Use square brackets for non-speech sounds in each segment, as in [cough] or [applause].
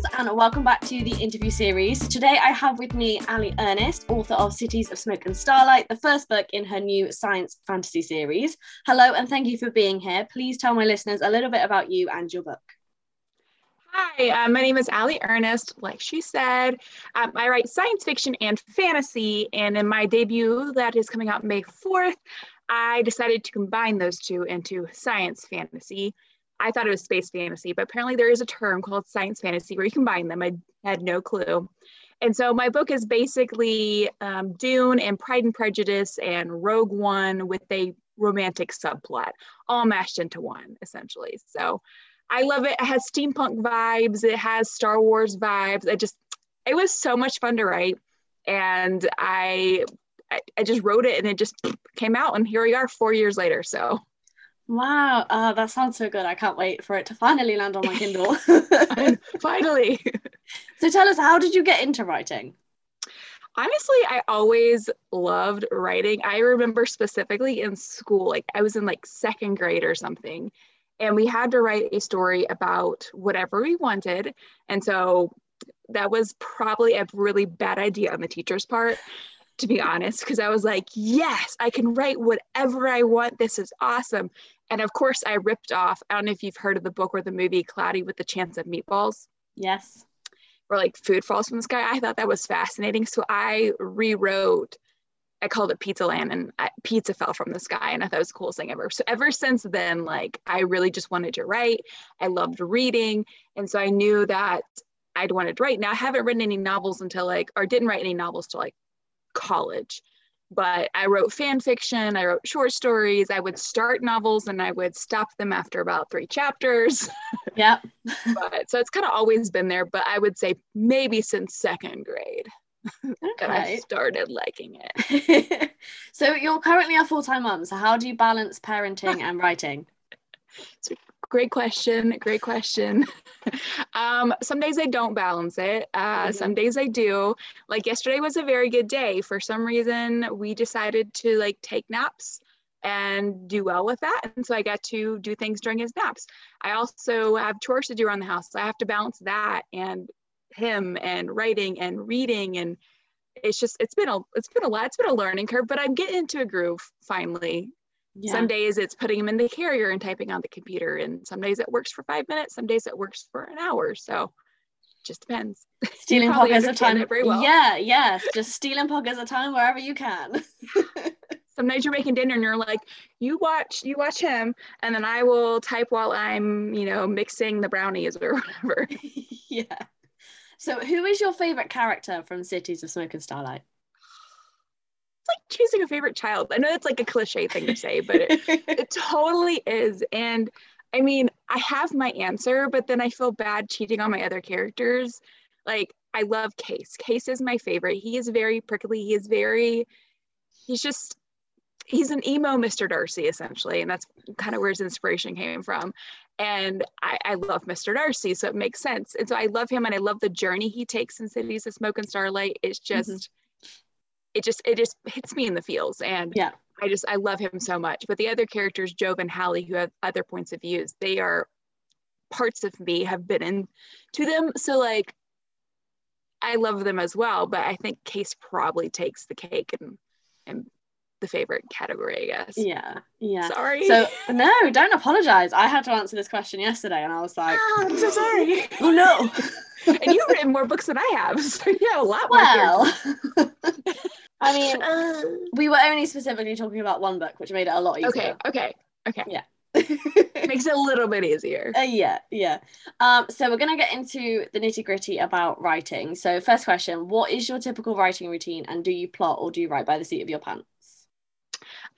Friends, and welcome back to the interview series. Today, I have with me Alli Earnest, author of Cities of Smoke and Starlight, the first book in her new science fantasy series. Hello, and thank you for being here. Please tell my listeners a little bit about you and your book. Hi, uh, my name is Alli Earnest. Like she said, um, I write science fiction and fantasy, and in my debut that is coming out May 4th, I decided to combine those two into science fantasy. I thought it was space fantasy, but apparently there is a term called science fantasy where you combine them. I had no clue. And so my book is basically um, Dune and Pride and Prejudice and Rogue One with a romantic subplot, all mashed into one, essentially. So I love it. It has steampunk vibes, it has Star Wars vibes. It just, it was so much fun to write. And I, I, I just wrote it and it just came out. And here we are four years later. So Wow, uh, that sounds so good. I can't wait for it to finally land on my Kindle. [laughs] finally. [laughs] so tell us, how did you get into writing? Honestly, I always loved writing. I remember specifically in school, like I was in like second grade or something, and we had to write a story about whatever we wanted. And so that was probably a really bad idea on the teacher's part to be honest, because I was like, yes, I can write whatever I want. This is awesome. And of course, I ripped off. I don't know if you've heard of the book or the movie Cloudy with the Chance of Meatballs. Yes. Or like food falls from the sky. I thought that was fascinating. So I rewrote, I called it Pizza Land and I, pizza fell from the sky. And I thought it was the coolest thing ever. So ever since then, like I really just wanted to write. I loved reading. And so I knew that I'd wanted to write. Now I haven't written any novels until like, or didn't write any novels till like college but I wrote fan fiction, I wrote short stories, I would start novels and I would stop them after about three chapters. [laughs] Yeah. but so it's kind of always been there, but I would say maybe since second grade okay. [laughs] that I started liking it. [laughs] so you're currently a full-time mom. So how do you balance parenting and writing? It's a great question. Great question. [laughs] um, some days I don't balance it. Uh, mm-hmm. Some days I do. Like yesterday was a very good day. For some reason, we decided to like take naps and do well with that. And so I got to do things during his naps. I also have chores to do around the house. So I have to balance that and him and writing and reading and it's just it's been a it's been a lot it's been a learning curve but i'm getting into a groove finally yeah. Some days it's putting them in the carrier and typing on the computer, and some days it works for five minutes, some days it works for an hour. So just depends. [laughs] Stealing pockets of time. Well. Yeah, yes. Just stealing pockets of time wherever you can. [laughs] some nights you're making dinner and you're like, you watch, you watch him, and then I will type while I'm, you know, mixing the brownies or [laughs] whatever. yeah. So who is your favorite character from Cities of Smoke and Starlight? Like choosing a favorite child. I know it's like a cliche thing to say, but it, [laughs] it totally is. And I mean, I have my answer, but then I feel bad cheating on my other characters. Like, I love Case. Case is my favorite. He is very prickly. He is very, he's just, he's an emo Mr. Darcy, essentially. And that's kind of where his inspiration came from. And I, I love Mr. Darcy, so it makes sense. And so I love him and I love the journey he takes in Cities of Smoke and Starlight. It's just, mm-hmm it just it just hits me in the feels and yeah i just i love him so much but the other characters jove and hallie who have other points of views they are parts of me have been in to them so like i love them as well but i think case probably takes the cake and and the favorite category, I guess. Yeah, yeah. Sorry. So no, don't apologize. I had to answer this question yesterday, and I was like, oh, I'm so sorry. [laughs] oh no. [laughs] and you've written more books than I have, so you have a lot well, more. [laughs] I mean, uh, [laughs] we were only specifically talking about one book, which made it a lot easier. Okay, okay, okay. Yeah. [laughs] Makes it a little bit easier. Uh, yeah, yeah. Um, so we're gonna get into the nitty gritty about writing. So first question: What is your typical writing routine, and do you plot or do you write by the seat of your pants?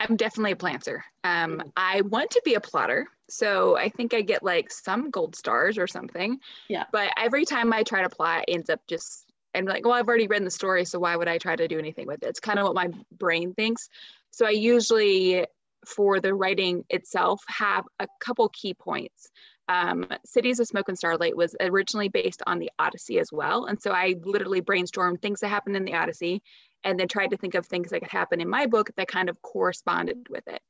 I'm definitely a planter. Um, mm-hmm. I want to be a plotter, so I think I get like some gold stars or something. Yeah. But every time I try to plot, it ends up just and like, well, I've already written the story, so why would I try to do anything with it? It's kind of what my brain thinks. So I usually, for the writing itself, have a couple key points. Um, Cities of Smoke and Starlight was originally based on the Odyssey as well, and so I literally brainstormed things that happened in the Odyssey, and then tried to think of things that could happen in my book that kind of corresponded with it.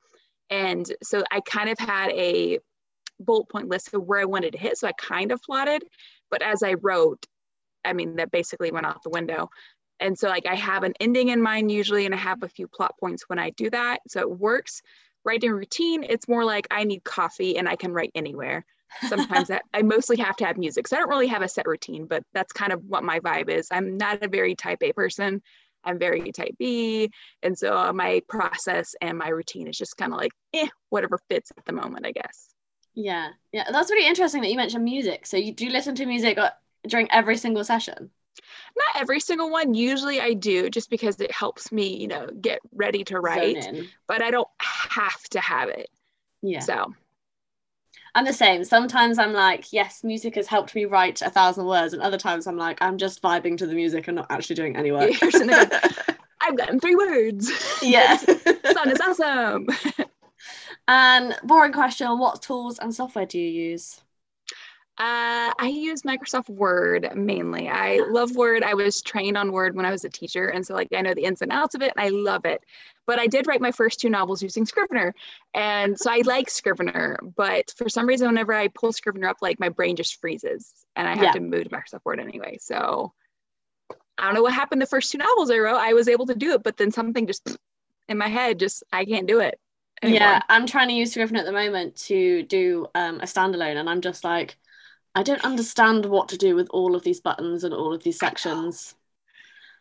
And so I kind of had a bullet point list of where I wanted to hit. So I kind of plotted, but as I wrote, I mean, that basically went out the window. And so like I have an ending in mind usually, and I have a few plot points when I do that. So it works. Writing routine, it's more like I need coffee and I can write anywhere. Sometimes [laughs] that, I mostly have to have music. So I don't really have a set routine, but that's kind of what my vibe is. I'm not a very type A person. I'm very type B. And so my process and my routine is just kind of like, eh, whatever fits at the moment, I guess. Yeah. Yeah. That's really interesting that you mentioned music. So you do listen to music uh, during every single session? Not every single one. Usually I do just because it helps me, you know, get ready to write, but I don't have to have it. Yeah. So I'm the same. Sometimes I'm like, yes, music has helped me write a thousand words, and other times I'm like, I'm just vibing to the music and not actually doing any work. [laughs] I've gotten three words. Yeah. [laughs] Song is awesome. and [laughs] um, boring question: What tools and software do you use? Uh, I use Microsoft Word mainly. I love Word. I was trained on Word when I was a teacher, and so like I know the ins and outs of it, and I love it. But I did write my first two novels using Scrivener, and so I like Scrivener. But for some reason, whenever I pull Scrivener up, like my brain just freezes, and I have yeah. to move to Microsoft Word anyway. So I don't know what happened. The first two novels I wrote, I was able to do it, but then something just in my head, just I can't do it. Anymore. Yeah, I'm trying to use Scrivener at the moment to do um, a standalone, and I'm just like I don't understand what to do with all of these buttons and all of these sections.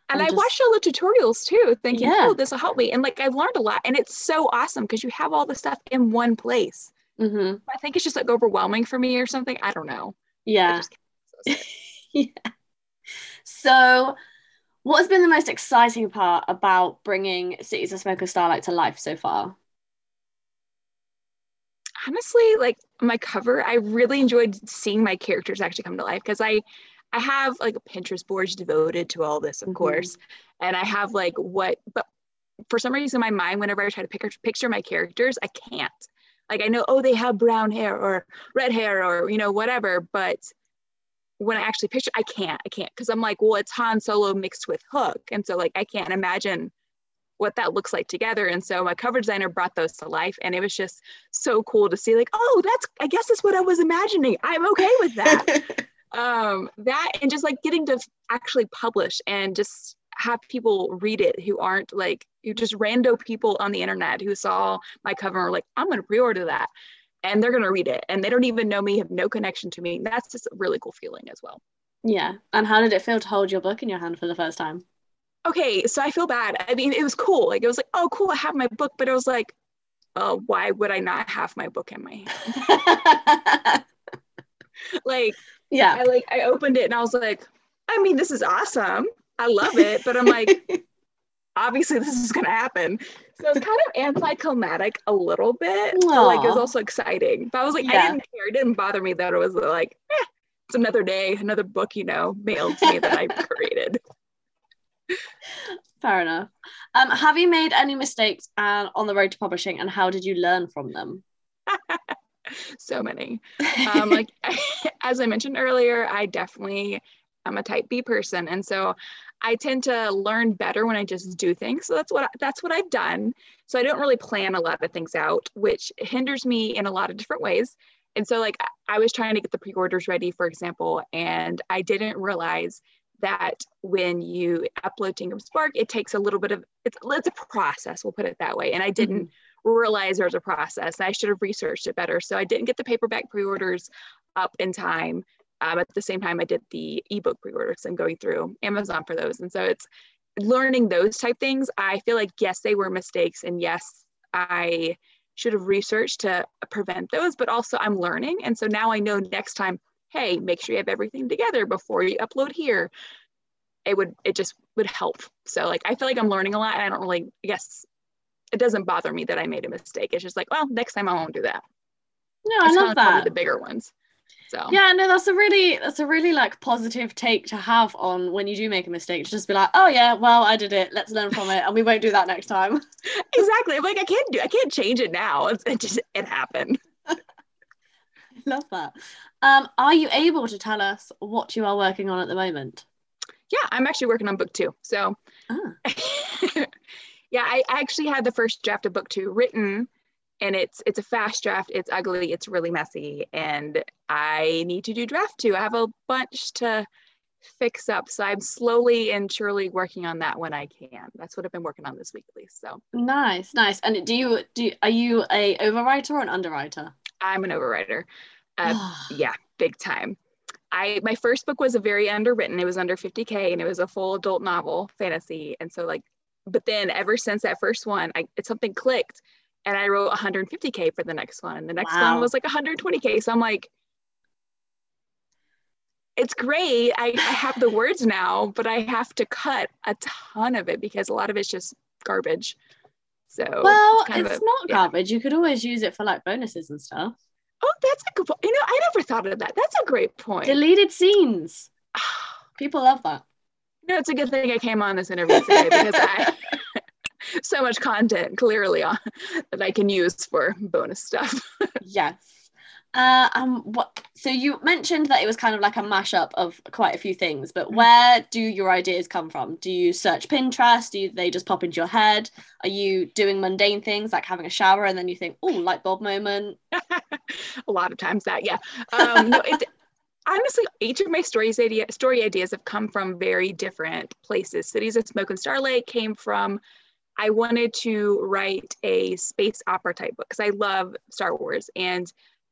And i just... watched all the tutorials too, thinking, yeah. oh, this will help me. And like I've learned a lot. And it's so awesome because you have all the stuff in one place. Mm-hmm. I think it's just like overwhelming for me or something. I don't know. Yeah. [laughs] yeah. So, what has been the most exciting part about bringing Cities of Smoke and Starlight to life so far? honestly like my cover i really enjoyed seeing my characters actually come to life because i i have like a pinterest board devoted to all this of mm-hmm. course and i have like what but for some reason in my mind whenever i try to pick, picture my characters i can't like i know oh they have brown hair or red hair or you know whatever but when i actually picture i can't i can't because i'm like well it's han solo mixed with hook and so like i can't imagine what that looks like together. And so my cover designer brought those to life. And it was just so cool to see, like, oh, that's, I guess that's what I was imagining. I'm okay with that. [laughs] um, that and just like getting to actually publish and just have people read it who aren't like, who just rando people on the internet who saw my cover and were like, I'm going to pre order that. And they're going to read it. And they don't even know me, have no connection to me. That's just a really cool feeling as well. Yeah. And how did it feel to hold your book in your hand for the first time? Okay, so I feel bad. I mean, it was cool. Like it was like, oh, cool, I have my book, but it was like, oh, why would I not have my book in my hand? [laughs] like, yeah, I like I opened it and I was like, I mean, this is awesome. I love it, but I'm like, [laughs] obviously this is gonna happen. So it's kind of anticlimactic a little bit. But, like it was also exciting. But I was like, yeah. I didn't care. It didn't bother me that it was like, eh, it's another day, another book, you know, mailed to me that I [laughs] created. Fair enough. Um, have you made any mistakes uh, on the road to publishing, and how did you learn from them? [laughs] so many. Um, [laughs] like [laughs] as I mentioned earlier, I definitely am a type B person, and so I tend to learn better when I just do things. So that's what that's what I've done. So I don't really plan a lot of things out, which hinders me in a lot of different ways. And so like I was trying to get the pre-orders ready, for example, and I didn't realize that when you upload to Ingram Spark, it takes a little bit of it's, it's a process. We'll put it that way. And I didn't mm-hmm. realize there was a process. I should have researched it better. So I didn't get the paperback pre-orders up in time. Um, at the same time, I did the ebook pre-orders. I'm going through Amazon for those, and so it's learning those type things. I feel like yes, they were mistakes, and yes, I should have researched to prevent those. But also, I'm learning, and so now I know next time hey, make sure you have everything together before you upload here. It would, it just would help. So like, I feel like I'm learning a lot and I don't really, I guess it doesn't bother me that I made a mistake. It's just like, well, next time I won't do that. No, I love that. The bigger ones. So yeah, no, that's a really that's a really like positive take to have on when you do make a mistake. To just be like, oh yeah, well I did it. Let's learn from it, and we won't do that next time. [laughs] exactly. I'm like I can't do I can't change it now. It's, it just it happened. [laughs] [laughs] love that. Um, are you able to tell us what you are working on at the moment? Yeah, I'm actually working on book two. So, ah. [laughs] yeah, I actually had the first draft of book two written and it's it's a fast draft it's ugly it's really messy and i need to do draft two i have a bunch to fix up so i'm slowly and surely working on that when i can that's what i've been working on this week at least so nice nice and do you do are you a overwriter or an underwriter i'm an overwriter uh, [sighs] yeah big time I my first book was a very underwritten. It was under 50k and it was a full adult novel fantasy. And so like, but then ever since that first one, I it something clicked and I wrote 150k for the next one. And the next wow. one was like 120k. So I'm like, it's great. I, I have the words now, but I have to cut a ton of it because a lot of it's just garbage. So well, it's, it's a, not yeah. garbage. You could always use it for like bonuses and stuff. Oh, that's a good point. You know, I never thought of that. That's a great point. Deleted scenes. [sighs] People love that. No, it's a good thing I came on this interview today because I [laughs] so much content clearly on that I can use for bonus stuff. [laughs] yes. Uh, um, what? So you mentioned that it was kind of like a mashup of quite a few things, but mm. where do your ideas come from? Do you search Pinterest? Do they just pop into your head? Are you doing mundane things like having a shower and then you think, oh, light bulb moment? [laughs] a lot of times that, yeah. Um, no, it, honestly, each of my stories idea, story ideas have come from very different places. Cities of Smoke and Starlight came from I wanted to write a space opera type book because I love Star Wars. And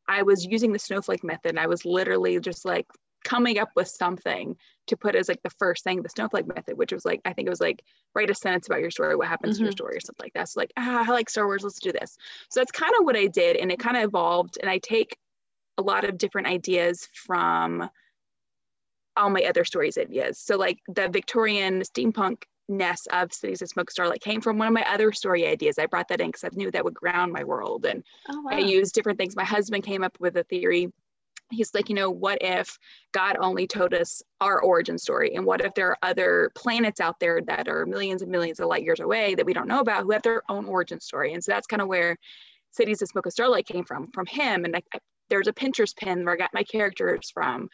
I was using the snowflake method. And I was literally just like coming up with something to put as like the first thing, the snowflake method, which was like, I think it was like, write a sentence about your story, what happens mm-hmm. to your mm-hmm. story or something like that. So like, ah, I like Star Wars, let's do this. So that's kind of what I did. And it kind of evolved. And I take a lot of different ideas from all my other stories ideas. So like the Victorian steampunk ness of cities of smoke starlight came from one of my other story ideas. I brought that in because i knew that would ground my world and oh, wow. i used different things. My husband came up with a theory. He's like you know what if god only told us our origin story? And what if there are other planets out there that are millions and millions of light years away that we don't know about who have their own origin story? And so that's kind of where cities of smoke and starlight came from from him. And I, I, there's a pinterest pin where i got my characters from.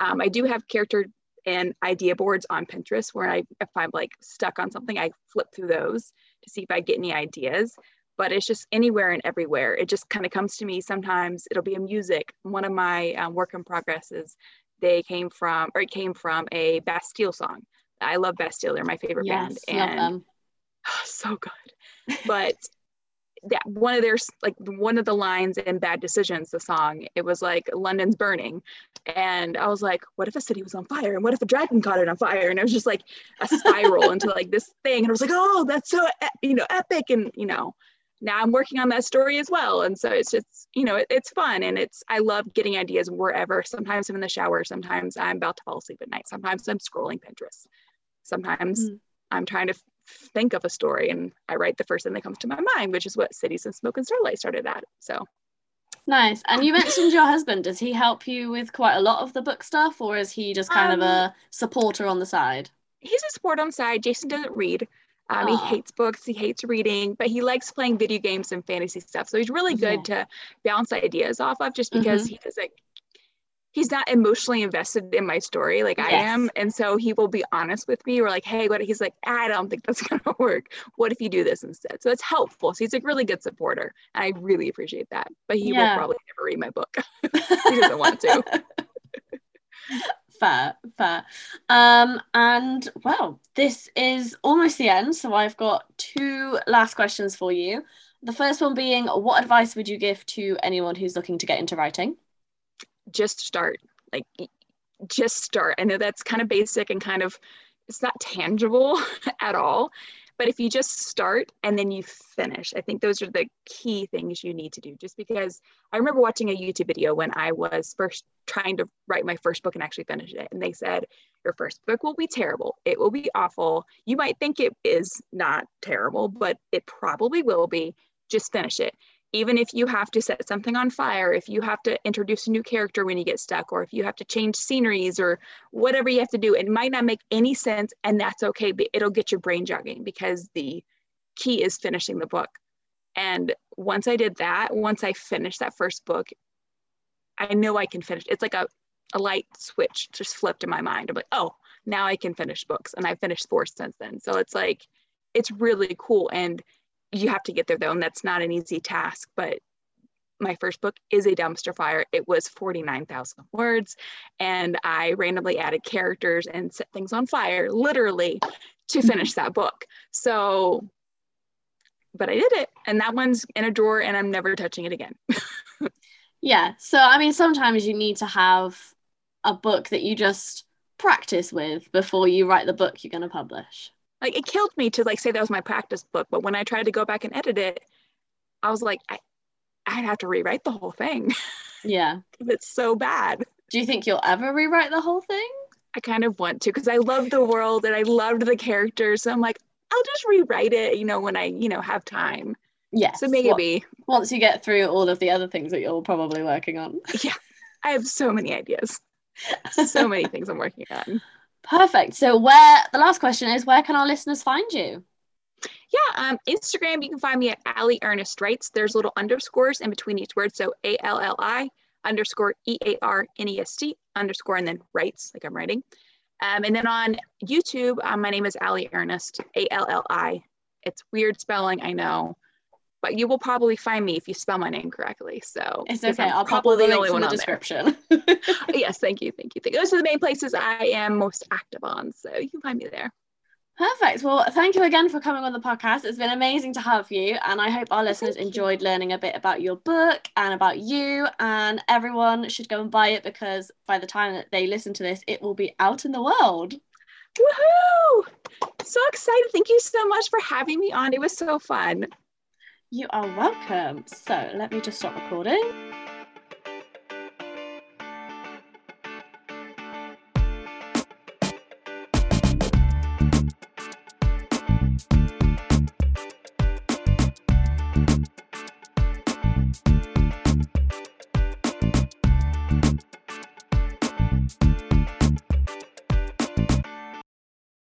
Um, i do have character and idea boards on Pinterest where I, if I'm like stuck on something, I flip through those to see if I get any ideas. But it's just anywhere and everywhere. It just kind of comes to me. Sometimes it'll be a music. One of my um, work in progresses, they came from, or it came from a Bastille song. I love Bastille. They're my favorite yes, band. And [sighs] so good. But that one of their like one of the lines in bad decisions the song it was like london's burning and i was like what if a city was on fire? And what if a dragon caught it on fire? And it was just like a spiral into like this thing. And i was like oh that's so you know epic. And you know now i'm working on that story as well. And so it's just you know it, it's fun. And it's i love getting ideas wherever. Sometimes i'm in the shower. Sometimes i'm about to fall asleep at night. Sometimes i'm scrolling pinterest. Sometimes mm. i'm trying to think of a story and I write the first thing that comes to my mind, which is what Cities of Smoke and Starlight started at. So nice. And you mentioned your husband. Does he help you with quite a lot of the book stuff or is he just kind um, of a um, supporter on the side? He's a support on the side. Jason doesn't read. Um, he hates books, he hates reading, but he likes playing video games and fantasy stuff. So he's really good yeah. to bounce ideas off of just because mm-hmm. he doesn't he's not emotionally invested in my story like yes. I am. And so he will be honest with me We're like, hey, what he's like, I don't think that's [laughs] gonna work. What if you do this instead? So it's helpful. So he's a really good supporter. And I really appreciate that. But he yeah. will probably never read my book. [laughs] [laughs] he doesn't want to. fair, fair. Um, and well, this is almost the end. So I've got two last questions for you. The first one being, what advice would you give to anyone who's looking to get into writing? Just start like just start. I know that's kind of basic and kind of it's not tangible [laughs] at all but if you just start and then you finish i think those are the key things you need to do. Just because i remember watching a youtube video when i was first trying to write my first book and actually finish it and they said your first book will be terrible. It will be awful. You might think it is not terrible but it probably will be. Just finish it even if you have to set something on fire, if you have to introduce a new character when you get stuck, or if you have to change sceneries or whatever you have to do, it might not make any sense and that's okay, but it'll get your brain jogging because the key is finishing the book. And once I did that, once I finished that first book, I know I can finish. It's like a, a light switch just flipped in my mind. I'm like, oh, now I can finish books. And I've finished four since then. So it's like, it's really cool. And you have to get there though, and that's not an easy task. But my first book is a dumpster fire. It was 49,000 words, and I randomly added characters and set things on fire, literally, to mm-hmm. finish that book. So, but I did it, and that one's in a drawer, and I'm never touching it again. [laughs] yeah. So, I mean, sometimes you need to have a book that you just practice with before you write the book you're going to publish. Like, it killed me to like say that was my practice book, but when I tried to go back and edit it, I was like, I, I'd have to rewrite the whole thing. [laughs] Yeah. it's so bad. Do you think you'll ever rewrite the whole thing? I kind of want to because I love the world and I loved the characters. So I'm like, I'll just rewrite it, you know, when I, you know, have time. Yeah. So maybe once you get through all of the other things that you're probably working on. [laughs] Yeah. I have so many ideas. so many [laughs] things I'm working on. Perfect. So where the last question is where can our listeners find you? Yeah, um, Instagram, you can find me at Alli Earnest Writes. There's little underscores in between each word. So A L L I underscore E A R N E S T underscore and then writes, like I'm writing. Um, and then on YouTube, um, my name is Alli Earnest, A L L I. It's weird spelling, I know, but you will probably find me if you spell my name correctly. So it's okay. i will pop all the links in the description. [laughs] yes, thank you, thank you, thank you. Those are the main places I am most active on, so you can find me there. Perfect. Well, thank you again for coming on the podcast. It's been amazing to have you. And I hope our listeners enjoyed learning a bit about your book and about you. And everyone should go and buy it because by the time that they listen to this, it will be out in the world. Woohoo! So excited. Thank you so much for having me on. It was so fun. You are welcome. So let me just stop recording.